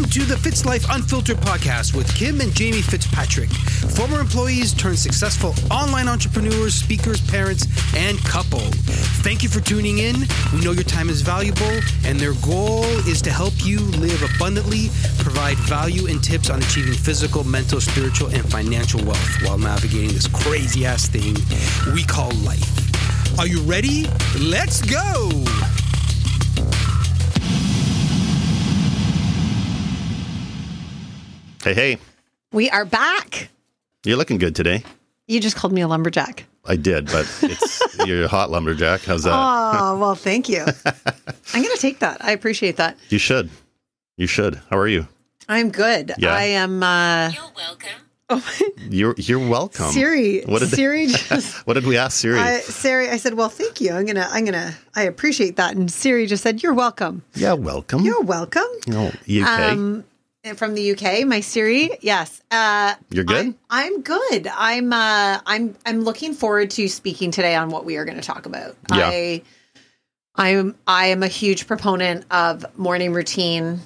Welcome to the Fitz Life Unfiltered podcast with Kim and Jamie Fitzpatrick, former employees turned successful online entrepreneurs, speakers, parents, and couple. Thank you for tuning in. We know your time is valuable, and their goal is to help you live abundantly, provide value and tips on achieving physical, mental, spiritual, and financial wealth while navigating this crazy ass thing we call life. Are you ready? Let's go! Hey, hey, We are back. you're looking good today. You just called me a lumberjack. I did, but it's you're a hot lumberjack. How's that? Oh, well, thank you. I'm going to take that. I appreciate that. you should. You should. How are you? I'm good. Yeah. I am uh You're welcome. You're you're welcome. Siri. What did Siri just What did we ask Siri? I, Siri, I said, "Well, thank you. I'm gonna, I'm gonna, I appreciate that." And Siri just said, "You're welcome. yeah, welcome. You're welcome." oh, you okay? Um, and from the UK, my Siri, yes. Uh, You're good? I'm, I'm good. I'm, uh, I'm, I'm looking forward to speaking today on what we are going to talk about. Yeah. I, I'm, I am a huge proponent of morning routine.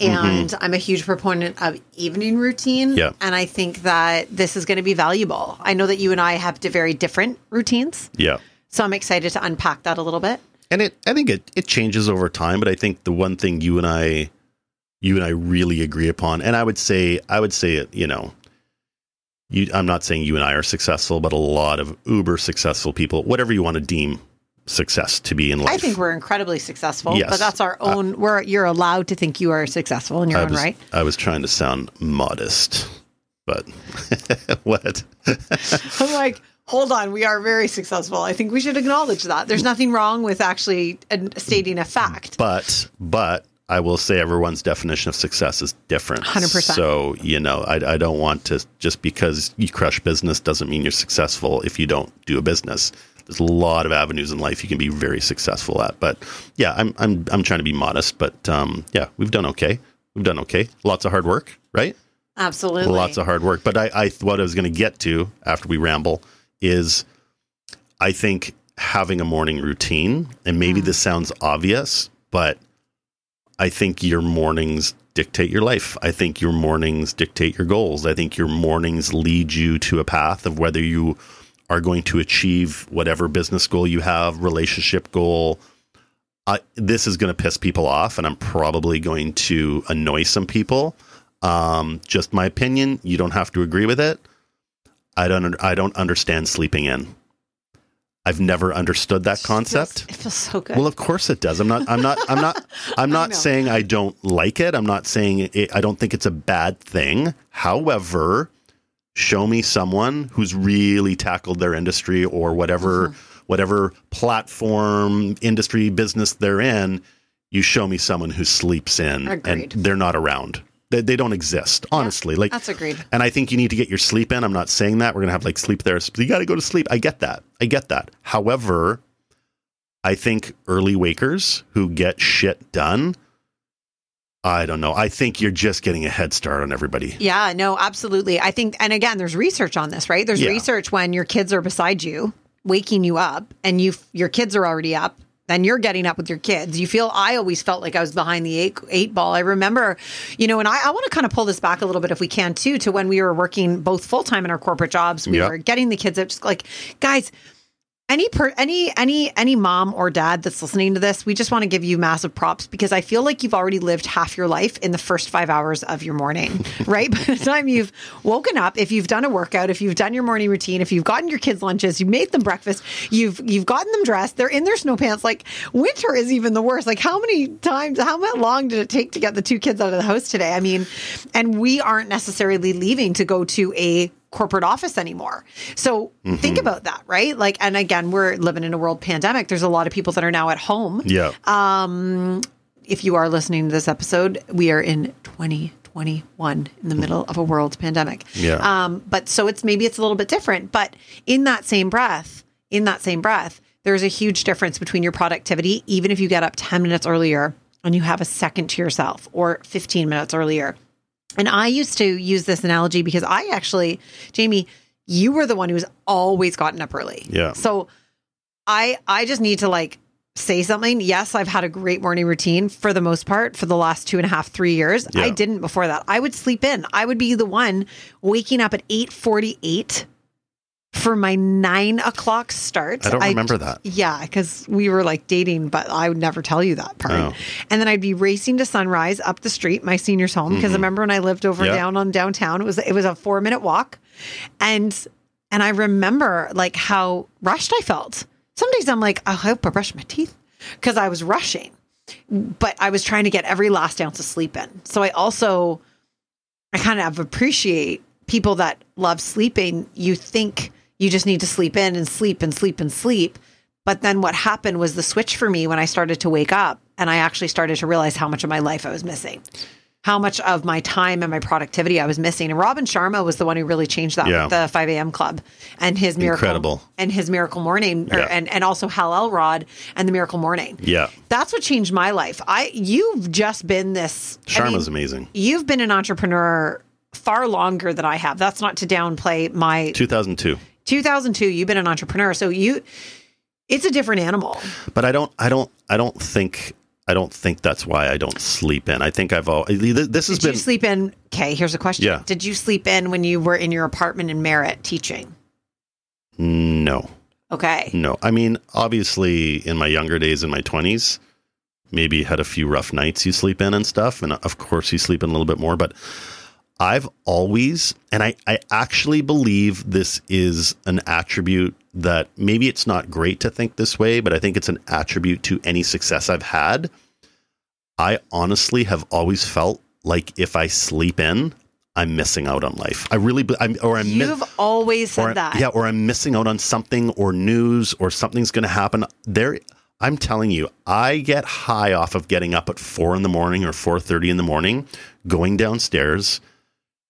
And I'm a huge proponent of evening routine. Mm-hmm. Yeah. And I think that this is going to be valuable. I know that you and I have very different routines. yeah. So I'm excited to unpack that a little bit. And it I think it it changes over time, but I think the one thing you and I you and I really agree upon, and I would say I would say it, you know, you I'm not saying you and I are successful, but a lot of uber successful people, whatever you want to deem success to be in life. I think we're incredibly successful, Yes. but that's our own. we're you're allowed to think you are successful in your I own was, right. I was trying to sound modest, but what? I'm like, hold on, we are very successful. I think we should acknowledge that. There's nothing wrong with actually uh, stating a fact. But but I will say everyone's definition of success is different. 100%. So you know, I, I don't want to just because you crush business doesn't mean you're successful if you don't do a business. There's a lot of avenues in life you can be very successful at. But yeah, I'm I'm I'm trying to be modest. But um, yeah, we've done okay. We've done okay. Lots of hard work, right? Absolutely, Lots of hard work. But I, I what I was going to get to after we ramble is I think having a morning routine, and maybe this sounds obvious, but I think your mornings dictate your life. I think your mornings dictate your goals. I think your mornings lead you to a path of whether you are going to achieve whatever business goal you have, relationship goal. I, this is going to piss people off, and I'm probably going to annoy some people. Um, just my opinion. You don't have to agree with it. I don't. I don't understand sleeping in. I've never understood that concept. It feels so good. Well, of course it does. I'm not. I'm not. I'm not. I'm not know. saying I don't like it. I'm not saying it, I don't think it's a bad thing. However, show me someone who's really tackled their industry or whatever Mm-hmm. whatever platform industry business they're in. You show me someone who sleeps in, Agreed. and they're not around. They, they don't exist. Honestly, like That's agreed. and I think you need to get your sleep in. I'm not saying that. We're going to have like sleep therapists. You got to go to sleep. I get that. I get that. However, I think early wakers who get shit done, I don't know. I think you're just getting a head start on everybody. Yeah, no, absolutely. I think, and again, there's research on this, right? There's Yeah. research when your kids are beside you, waking you up, and you your kids are already up. Then you're getting up with your kids. You feel. I always felt like I was behind the eight, eight ball. I remember, you know, and I, I want to kind of pull this back a little bit if we can too, to when we were working both full time in our corporate jobs. We Yeah. were getting the kids up. Just like, guys, any per any any any mom or dad that's listening to this, we just want to give you massive props because I feel like you've already lived half your life in the first five hours of your morning, right? By the time you've woken up, if you've done a workout, if you've done your morning routine, if you've gotten your kids lunches, you made them breakfast, you've you've gotten them dressed, they're in their snow pants. Like winter is even the worst. Like how many times, how long did it take to get the two kids out of the house today? I mean, and we aren't necessarily leaving to go to a corporate office anymore. So think about that, right? Like, and again, we're living in a world pandemic. There's a lot of people that are now at home. Yeah. Um, If you are listening to this episode, we are in 2021 in the middle of a world pandemic. Yeah. Um, but so it's maybe it's a little bit different. But in that same breath, in that same breath, there's a huge difference between your productivity, even if you get up 10 minutes earlier and you have a second to yourself or 15 minutes earlier. And I used to use this analogy because I actually, Jamie, you were the one who's always gotten up early. Yeah. So I I just need to like say something, yes, I've had a great morning routine for the most part for the last two and a half, three years. Yeah. I didn't before that. I would sleep in. I would be the one waking up at eight forty eight for my nine o'clock start. I don't remember that. Yeah, because we were like dating, but I would never tell you that part. Oh. And then I'd be racing to Sunrise up the street, my senior's home, because I remember when I lived over Mm-hmm. Down on downtown, it was it was a four minute walk, and and I remember like how rushed I felt. Some days I'm like, I hope I brush my teeth because I was rushing, but I was trying to get every last ounce of sleep in. So I also I kind of appreciate people that love sleeping. You think you just need to sleep in and sleep and sleep and sleep. But then what happened was the switch for me when I started to wake up and I actually started to realize how much of my life I was missing, how much of my time and my productivity I was missing. And Robin Sharma was the one who really changed that Yeah. with the 5 a.m. club and his miracle Incredible. and his miracle morning or, Yeah. and, and also Hal Elrod and the miracle morning. Yeah. That's what changed my life. I you've just been this I Sharma's mean, amazing. You've been an entrepreneur far longer than I have. That's not to downplay my 2002. 2002. You've been an entrepreneur, so you. It's a different animal. But I don't, I don't, I don't think, I don't think that's why I don't sleep in. I think I've all, this has Did been, you sleep in? Okay, here's a question. Yeah. Did you sleep in when you were in your apartment in Merritt teaching? no, Okay. no. I mean, obviously in my younger days in my 20s, maybe had a few rough nights you sleep in and stuff. And of course you sleep in a little bit more, but I've always, and I, I actually believe this is an attribute that maybe it's not great to think this way, but I think it's an attribute to any success I've had. I honestly have always felt like if I sleep in, I'm missing out on life. I really, I'm, or I'm, You've always said or, that. yeah, or I'm missing out on something or news or something's going to happen. There, I'm telling you, I get high off of getting up at four in the morning or four thirty in the morning, going downstairs.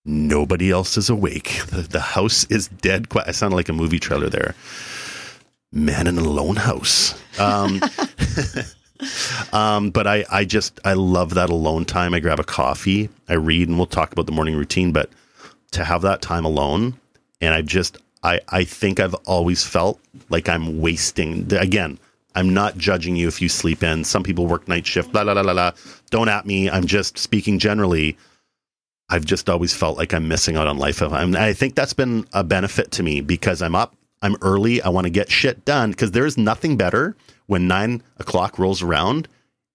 Nobody else is awake. The, the house is dead quiet. I sounded like a movie trailer there. Man in a lone house. Um, um, but I, I just, I love that alone time. I grab a coffee, I read, and we'll talk about the morning routine. But to have that time alone, and I just, I, I think I've always felt like I'm wasting. Again, I'm not judging you if you sleep in. Some people work night shift. La la la la la. Don't at me. I'm just speaking generally. I've just always felt like I'm missing out on life. I'm, I think that's been a benefit to me because I'm up, I'm early, I want to get shit done. Because there is nothing better when nine o'clock rolls around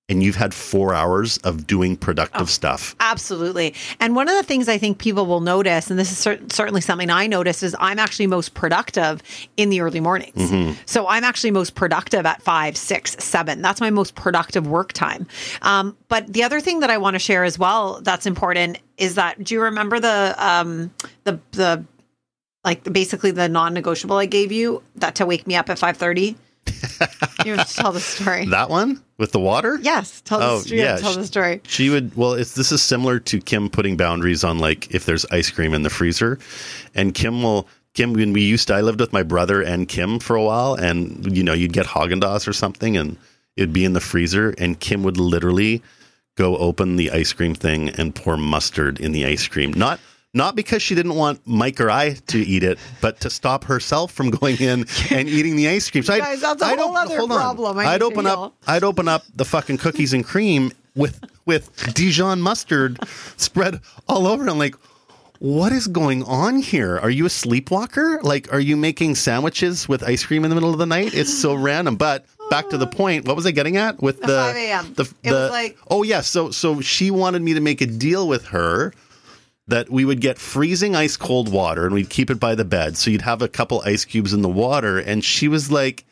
and you've had four hours of doing productive stuff. Absolutely. And one of the things I think people will notice, and this is cer- certainly something I notice, is I'm actually most productive in the early mornings. Mm-hmm. So I'm actually most productive at five, six, seven. That's my most productive work time. Um, but the other thing that I want to share as well that's important is that do you remember the um, the the like basically the non-negotiable I gave you that to wake me up at five thirty? You have to tell the story. That one with the water? yes, tell Oh, the story. yeah, tell sh- the story. She would. Well, it's this is similar to Kim putting boundaries on like if there's ice cream in the freezer, and Kim will. Kim, when we used to, I lived with my brother and Kim for a while, and you know, you'd get Haagen Dazs or something, and it'd be in the freezer, and Kim would literally go open the ice cream thing and pour mustard in the ice cream. Not not because she didn't want Mike or I to eat it, but to stop herself from going in and eating the ice cream. So I'd- Guys, that's a I'd whole op- other problem I I'd open up I'd open up the fucking cookies and cream with with Dijon mustard spread all over. I'm like, what is going on here? Are you a sleepwalker? Like, are you making sandwiches with ice cream in the middle of the night? It's so random. But back to the point. What was I getting at with the, 5 a.m.. The, It was like- oh yeah. So so she wanted me to make a deal with her that we would get freezing ice cold water and we'd keep it by the bed. So you'd have a couple ice cubes in the water. And she was like,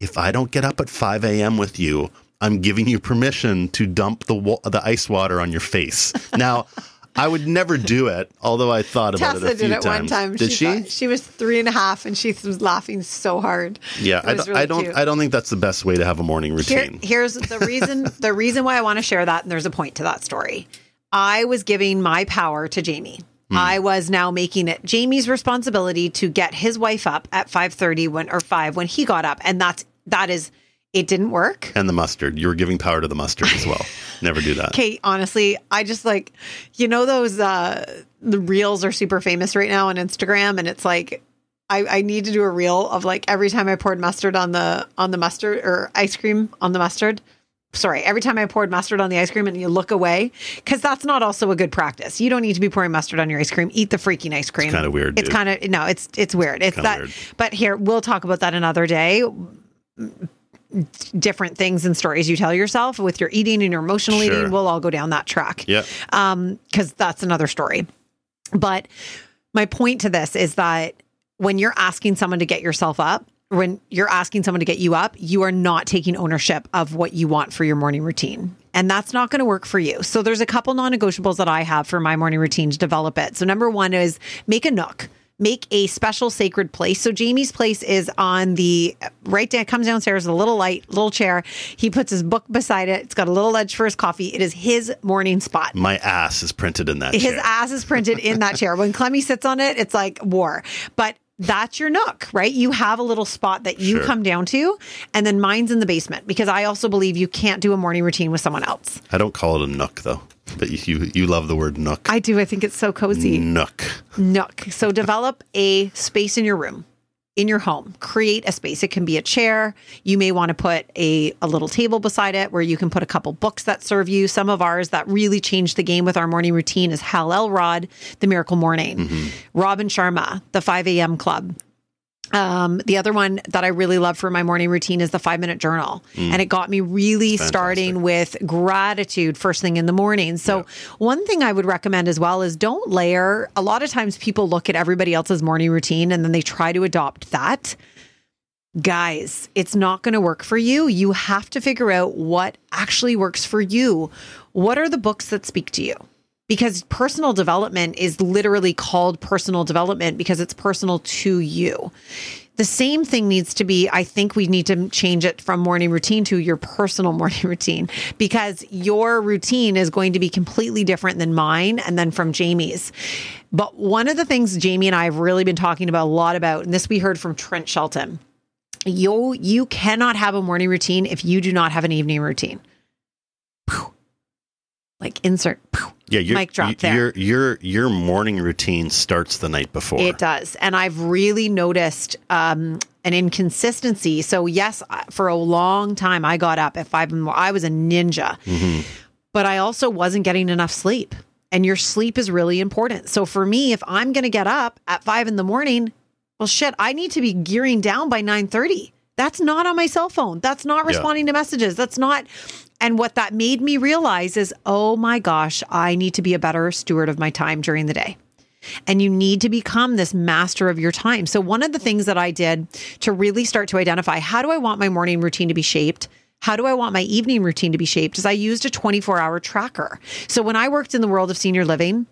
if I don't get up at 5 a.m. with you, I'm giving you permission to dump the wa- the ice water on your face. Now, I would never do it, although I thought about Tessa it a few did it times. one time. Did she? thought- she was three and a half, and she was laughing so hard. yeah, I, don't- really I don't. cute. I don't think that's the best way to have a morning Here- routine. here's the reason. the reason why I want to share that, and there's a point to that story. I was giving my power to Jamie. Hmm. I was now making it Jamie's responsibility to get his wife up at five thirty when or five when he got up, and that's that is. It didn't work. and the mustard. You were giving power to the mustard as well. never do that. Kate, honestly, I just like, you know, those, uh, the reels are super famous right now on Instagram. And it's like, I, I need to do a reel of like every time I poured mustard on the on the mustard or ice cream on the mustard. Sorry, every time I poured mustard on the ice cream and you look away, because that's not also a good practice. You don't need to be pouring mustard on your ice cream. Eat the freaking ice cream. It's kinda weird, It's kind of no, it's it's weird. It's Kinda that. weird. But here we'll talk about that another day different things and stories you tell yourself with your eating and your emotional Sure. eating. We'll all go down that track. Yeah. Um, because that's another story. But my point to this is that when you're asking someone to get yourself up, when you're asking someone to get you up, you are not taking ownership of what you want for your morning routine. And that's not going to work for you. So there's a couple non negotiables that I have for my morning routine to develop it. So number one is make a nook. Make a special sacred place. So Jamie's place is on the right down, comes downstairs, a little light, little chair. He puts his book beside it. It's got a little ledge for his coffee. It is his morning spot. My ass is printed in that His chair. ass is printed in that chair. When Clemmy sits on it, it's like war. But that's your nook, right? You have a little spot that you Sure. come down to, and then mine's in the basement because I also believe you can't do a morning routine with someone else. I don't call it a nook though, but you you, you love the word nook. I do. I think it's so cozy. nook. Nook. So develop a space in your room, in your home. Create a space. It can be a chair. You may want to put a, a little table beside it where you can put a couple books that serve you. Some of ours that really changed the game with our morning routine is Hal Elrod, The Miracle Morning, mm-hmm. Robin Sharma, The 5 a.m. Club. Um, the other one that I really love for my morning routine is the five minute journal. And it got me really starting with gratitude first thing in the morning. So, one thing I would recommend as well is don't layer. A lot of times people look at everybody else's morning routine and then they try to adopt that. Guys, it's not going to work for you. You have to figure out what actually works for you. What are the books that speak to you? Because personal development is literally called personal development because it's personal to you. The same thing needs to be, I think we need to change it from morning routine to your personal morning routine because your routine is going to be completely different than mine and then from Jamie's. But one of the things Jamie and I have really been talking about a lot about, and this we heard from Trent Shelton, you you cannot have a morning routine if you do not have an evening routine. Like insert. Yeah, your, Mic drop there. Your your your morning routine starts the night before. It does. And I've really noticed um, an inconsistency. So, yes, for a long time, I got up at five in. I was a ninja, but I also wasn't getting enough sleep. And your sleep is really important. So, for me, if I'm going to get up at five in the morning, well, shit, I need to be gearing down by 9:30. That's not on my cell phone. That's not responding to messages. That's not. And what that made me realize is, oh my gosh, I need to be a better steward of my time during the day and you need to become this master of your time. So, one of the things that I did to really start to identify how do I want my morning routine to be shaped? How do I want my evening routine to be shaped? Is I used a 24 hour tracker. So, when I worked in the world of senior living,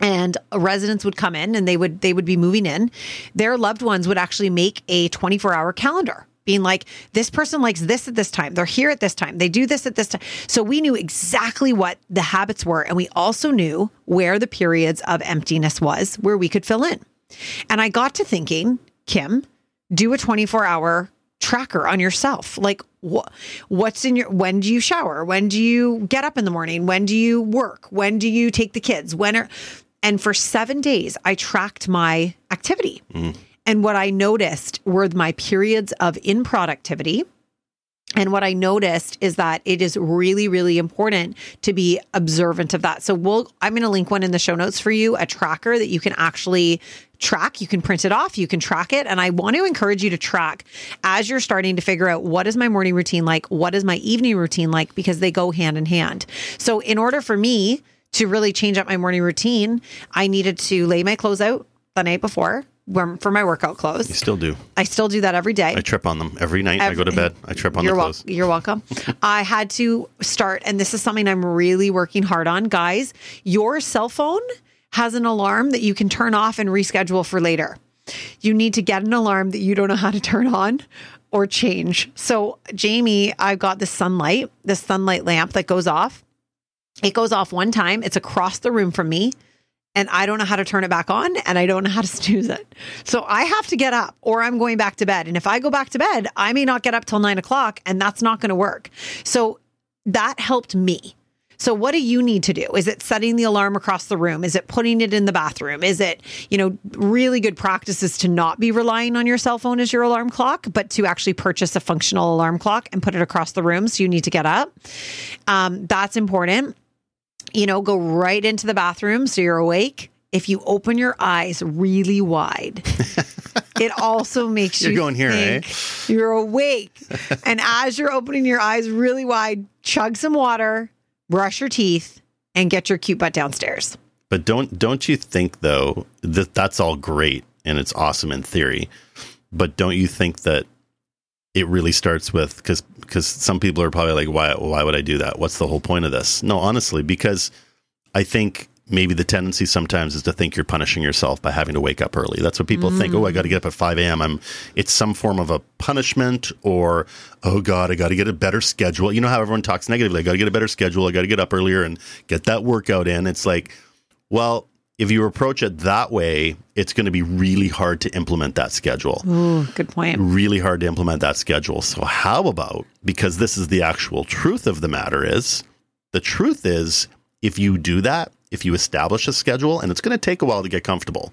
and residents would come in and they would they would be moving in their loved ones would actually make a 24 hour calendar being like this person likes this at this time. They're here at this time. They do this at this time so we knew exactly what the habits were. And we also knew where the periods of emptiness was where we could fill in. And i got to thinking kim do a 24 hour tracker on yourself. Like what what's in your when do you shower? When do you get up in the morning? When do you work? When do you take the kids? When are and for 7 days I tracked my activity mm. And what I noticed were my periods of improductivity and what I noticed is that it is really, really important to be observant of that. So we'll I'm going to link one in the show notes for you, a tracker that you can actually track. You can print it off, you can track it. And I want to encourage you to track as you're starting to figure out what is my morning routine like, what is my evening routine like, because they go hand in hand. So in order for me to really change up my morning routine, I needed to lay my clothes out the night before for my workout clothes. You still do. I still do that every day. I trip on them every night. I go to bed. I trip on you're the wel- clothes. you're welcome. I had to start, and this is something I'm really working hard on, guys. Your cell phone has an alarm that you can turn off and reschedule for later. You need to get an alarm that you don't know how to turn on or change. So, Jamie, I've got this sunlight, this sunlight lamp that goes off. It goes off one time. It's across the room from me and I don't know how to turn it back on and I don't know how to snooze it. So I have to get up or I'm going back to bed. And if I go back to bed, I may not get up till nine o'clock and that's not going to work. So that helped me. So what do you need to do? Is it setting the alarm across the room? Is it putting it in the bathroom? Is it, you know, really good practices to not be relying on your cell phone as your alarm clock, but to actually purchase a functional alarm clock and put it across the room so you need to get up? Um, that's important. You know, go right into the bathroom so you're awake. If you open your eyes really wide, it also makes You're you going here, eh? you're awake. and as you're opening your eyes really wide, chug some water, brush your teeth, and get your cute butt downstairs. But don't don't you think though that that's all great and it's awesome in theory, but don't you think that it really starts with because because some people are probably like why why would I do that? What's the whole point of this? No, honestly, because I think maybe the tendency sometimes is to think you're punishing yourself by having to wake up early. That's what people think. Oh, I got to get up at five a.m. I'm. It's some form of a punishment, or oh god, I got to get a better schedule. You know how everyone talks negatively. I got to get a better schedule. I got to get up earlier and get that workout in. It's like, well, if you approach it that way, it's going to be really hard to implement that schedule Ooh, good point. really hard to implement that schedule. So how about because this is the actual truth of the matter is the truth is if you do that, if you establish a schedule and it's going to take a while to get comfortable.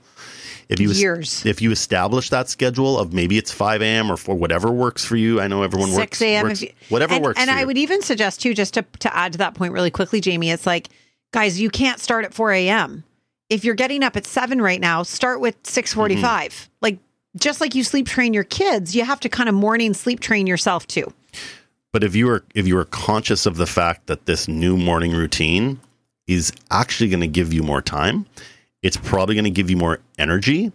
If you Years. if you establish that schedule of maybe it's 5 a.m. or for whatever works for you. I know everyone works 6 a.m. works- you- whatever and, works And I you. would even suggest too, just to to add to that point really quickly, Jamie. It's like, guys, you can't start at 4 a.m. If you're getting up at seven right now, start with 6:45. Mm-hmm. Like just like you sleep train your kids, you have to kind of morning sleep train yourself too. But if you are if you are conscious of the fact that this new morning routine is actually going to give you more time, it's probably going to give you more energy.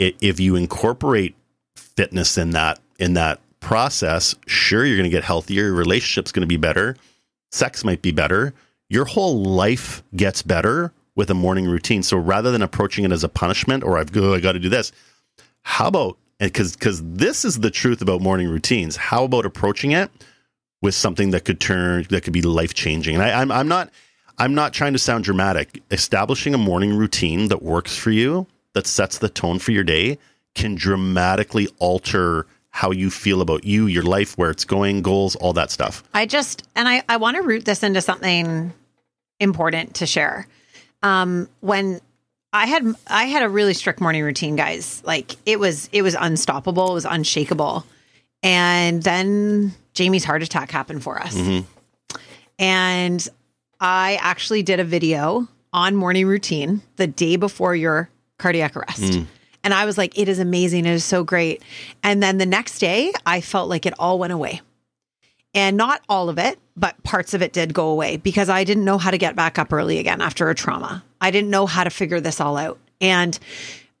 I if you incorporate fitness in that in that process, sure you're going to get healthier, your relationship's going to be better, sex might be better, your whole life gets better with a morning routine. So rather than approaching it as a punishment or I've go I got to do this, how about because because this is the truth about morning routines. How about approaching it with something that could turn that could be life changing? And I, I'm I'm not I'm not trying to sound dramatic. Establishing a morning routine that works for you, that sets the tone for your day, can dramatically alter how you feel about you, your life, where it's going, goals, all that stuff. I just and I I want to root this into something important to share. Um, when I had I had a really strict morning routine, guys. Like it was it was unstoppable, it was unshakable. And then Jamie's heart attack happened for us. And I actually did a video on morning routine the day before your cardiac arrest. And I was like, it is amazing. It is so great. And then the next day, I felt like it all went away. And not all of it, but parts of it did go away because I didn't know how to get back up early again after a trauma. I didn't know how to figure this all out. And,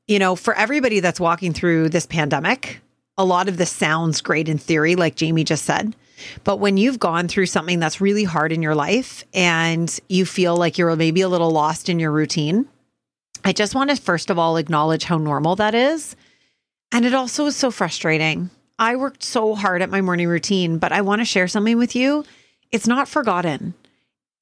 you know, for everybody that's walking through this pandemic, a lot of this sounds great in theory, like Jamie just said. But when you've gone through something that's really hard in your life and you feel like you're maybe a little lost in your routine, I just want to first of all acknowledge how normal that is. And it also is so frustrating. I worked so hard at my morning routine, but I want to share something with you. It's not forgotten.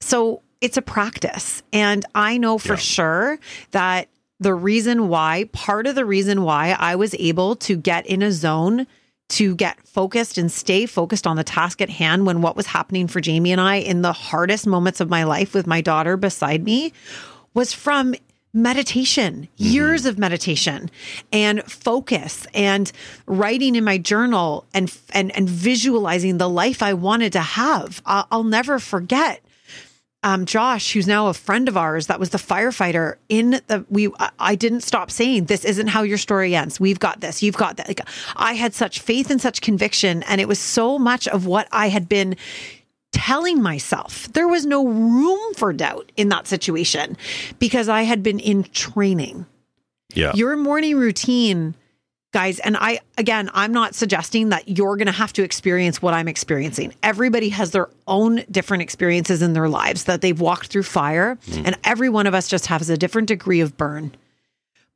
So it's a practice. And I know for Yeah. sure that the reason why, part of the reason why I was able to get in a zone to get focused and stay focused on the task at hand when what was happening for Jamie and I in the hardest moments of my life with my daughter beside me was from meditation, years of meditation and focus and writing in my journal and and and visualizing the life I wanted to have. I'll, I'll never forget um, Josh, who's now a friend of ours, that was the firefighter in the we. I, I didn't stop saying this isn't how your story ends. We've got this. You've got that. Like I had such faith and such conviction, and it was so much of what I had been telling myself. There was no room for doubt in that situation because I had been in training Yeah. your morning routine guys and i again i'm not suggesting that you're going to have to experience what i'm experiencing everybody has their own different experiences in their lives that they've walked through fire mm. and every one of us just has a different degree of burn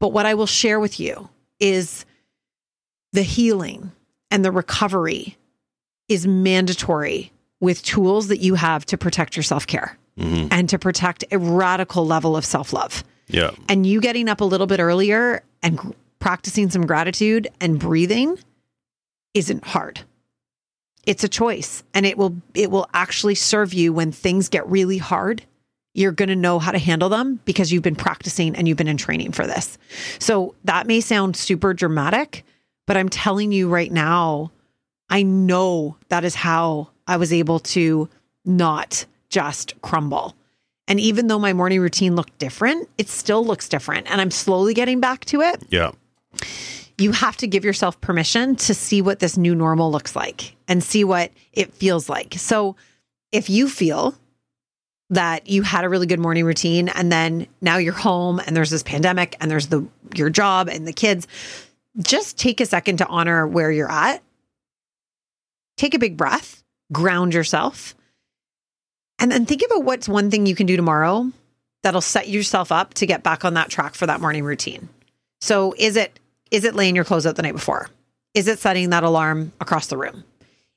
but what i will share with you is the healing and the recovery is mandatory with tools that you have to protect your self-care mm-hmm. and to protect a radical level of self-love yeah. and you getting up a little bit earlier and practicing some gratitude and breathing isn't hard. It's a choice and it will it will actually serve you when things get really hard. You're going to know how to handle them because you've been practicing and you've been in training for this. So that may sound super dramatic, but I'm telling you right now, I know that is how I was able to not just crumble. And even though my morning routine looked different, it still looks different. And I'm slowly getting back to it. Yeah. You have to give yourself permission to see what this new normal looks like and see what it feels like. So if you feel that you had a really good morning routine and then now you're home and there's this pandemic and there's the your job and the kids, just take a second to honor where you're at. Take a big breath, ground yourself and then think about what's one thing you can do tomorrow that'll set yourself up to get back on that track for that morning routine. So is it is it laying your clothes out the night before? Is it setting that alarm across the room?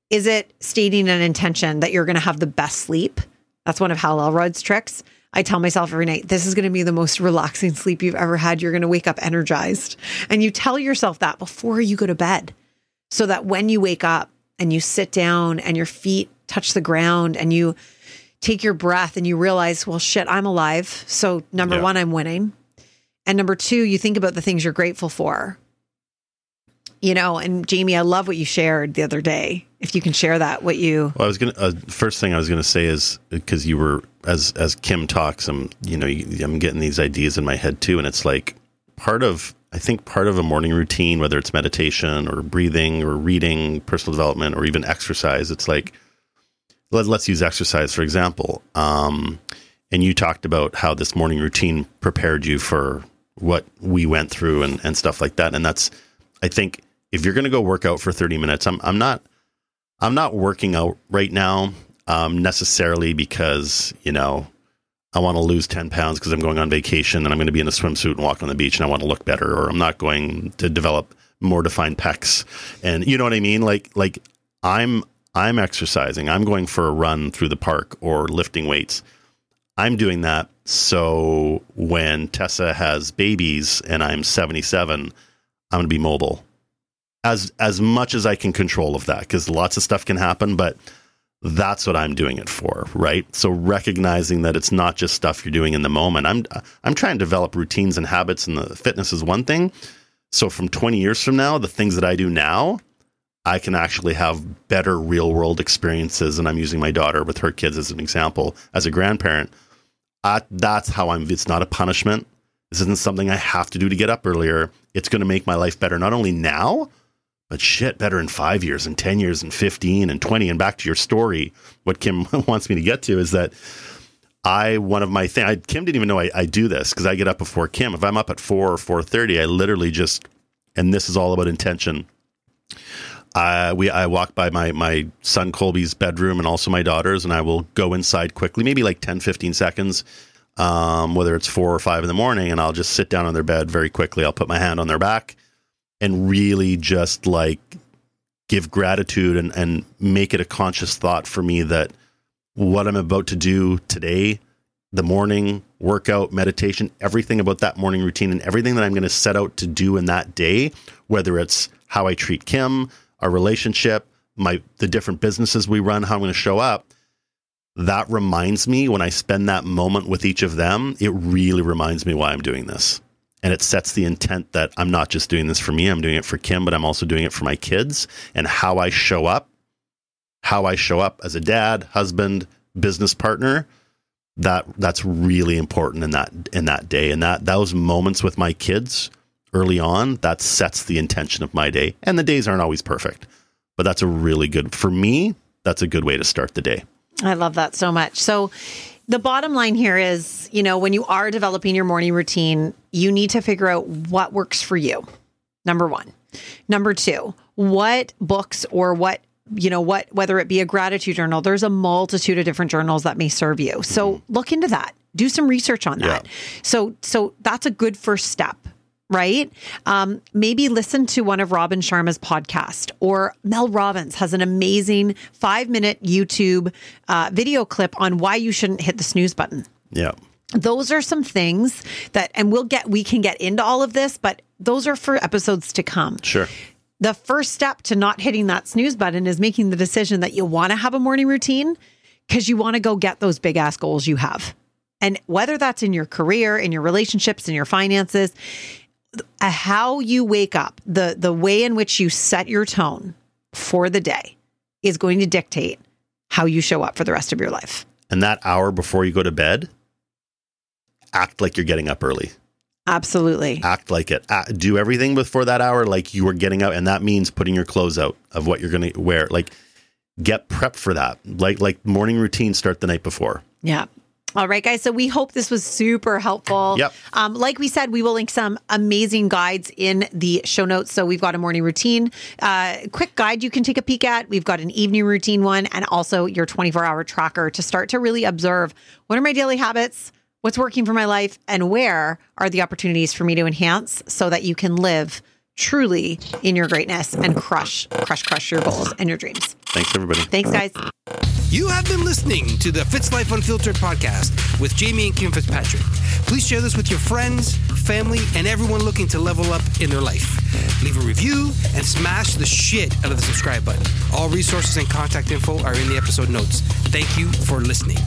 Is it stating an intention that you're going to have the best sleep? That's one of Hal Elrod's tricks. I tell myself every night, this is going to be the most relaxing sleep you've ever had. You're going to wake up energized. And you tell yourself that before you go to bed so that when you wake up and you sit down and your feet touch the ground and you take your breath and you realize, well, shit, I'm alive. So, number Yeah. one, I'm winning. And number two, you think about the things you're grateful for. You know, and Jamie, I love what you shared the other day. If you can share that, what you, Well, I was gonna. Uh, first thing I was gonna say is because you were as as Kim talks, I'm you know I'm getting these ideas in my head too, and it's like part of I think part of a morning routine, whether it's meditation or breathing or reading, personal development, or even exercise. It's like let, let's use exercise for example. Um, and you talked about how this morning routine prepared you for what we went through and, and stuff like that. And that's, I think, if you're going to go work out for 30 minutes, I'm, I'm not, I'm not working out right now um, necessarily because, you know, I want to lose 10 pounds because I'm going on vacation and I'm going to be in a swimsuit and walk on the beach and I want to look better, or I'm not going to develop more defined pecs. And you know what I mean? Like, like I'm, I'm exercising. I'm going for a run through the park or lifting weights. I'm doing that so when Tessa has babies and I'm 77, I'm going to be mobile as as much as I can control of that because lots of stuff can happen, but that's what I'm doing it for, right? So recognizing that it's not just stuff you're doing in the moment. I'm I'm trying to develop routines and habits, and the fitness is one thing. So from 20 years from now, the things that I do now, I can actually have better real world experiences. And I'm using my daughter with her kids as an example. As a grandparent, I, that's how I'm. It's not a punishment. This isn't something I have to do to get up earlier. It's going to make my life better, not only now, but shit, better in five years and 10 years and 15 and 20. And back to your story, what Kim wants me to get to is that I, one of my things, Kim didn't even know I, I do this because I get up before Kim. If I'm up at 4 or 4.30, I literally just, and this is all about intention. Uh, we I walk by my my son Colby's bedroom and also my daughter's, and I will go inside quickly, maybe like 10, 15 seconds, um, whether it's four or five in the morning, and I'll just sit down on their bed very quickly. I'll put my hand on their back and really just like give gratitude and, and make it a conscious thought for me that what I'm about to do today, the morning workout, meditation, everything about that morning routine and everything that I'm going to set out to do in that day, whether it's how I treat Kim, our relationship, my the different businesses we run, how I'm going to show up, that reminds me when I spend that moment with each of them, it really reminds me why I'm doing this. And it sets the intent that I'm not just doing this for me, I'm doing it for Kim, but I'm also doing it for my kids and how I show up, how I show up as a dad, husband, business partner. That that's really important in that in that day. And that those moments with my kids early on, that sets the intention of my day. And the days aren't always perfect. But that's a really good for me, that's a good way to start the day. I love that so much. So, the bottom line here is, you know, when you are developing your morning routine, you need to figure out what works for you. Number one. Number two, what books or what, you know, what, whether it be a gratitude journal, there's a multitude of different journals that may serve you. So mm-hmm. look into that. Do some research on that. So, so that's a good first step right? Um, maybe listen to one of Robin Sharma's podcast or Mel Robbins has an amazing five minute YouTube uh, video clip on why you shouldn't hit the snooze button. Yeah. Those are some things that, and we'll get, we can get into all of this, but those are for episodes to come. Sure. the first step to not hitting that snooze button is making the decision that you want to have a morning routine because you want to go get those big ass goals you have. And whether that's in your career, in your relationships, in your finances, Uh, how you wake up, the the way in which you set your tone for the day is going to dictate how you show up for the rest of your life. And that hour before you go to bed, act like you're getting up early. Absolutely. Act like it. Act, do everything before that hour like you were getting out, and that means putting your clothes out of what you're going to wear. Like, get prepped for that. Like, like morning routine start the night before. Yeah. All right, guys. So we hope this was super helpful. Yep. Um, like we said, we will link some amazing guides in the show notes. So we've got a morning routine, uh, quick guide you can take a peek at. We've got an evening routine one, and also your 24 hour tracker to start to really observe what are my daily habits, what's working for my life, and where are the opportunities for me to enhance so that you can live truly in your greatness and crush, crush, crush your goals and your dreams. Thanks, everybody. Thanks, guys. You have been listening to the Fitz Life Unfiltered podcast with Jamie and Kim Fitzpatrick. Please share this with your friends, family, and everyone looking to level up in their life. Leave a review and smash the shit out of the subscribe button. All resources and contact info are in the episode notes. Thank you for listening.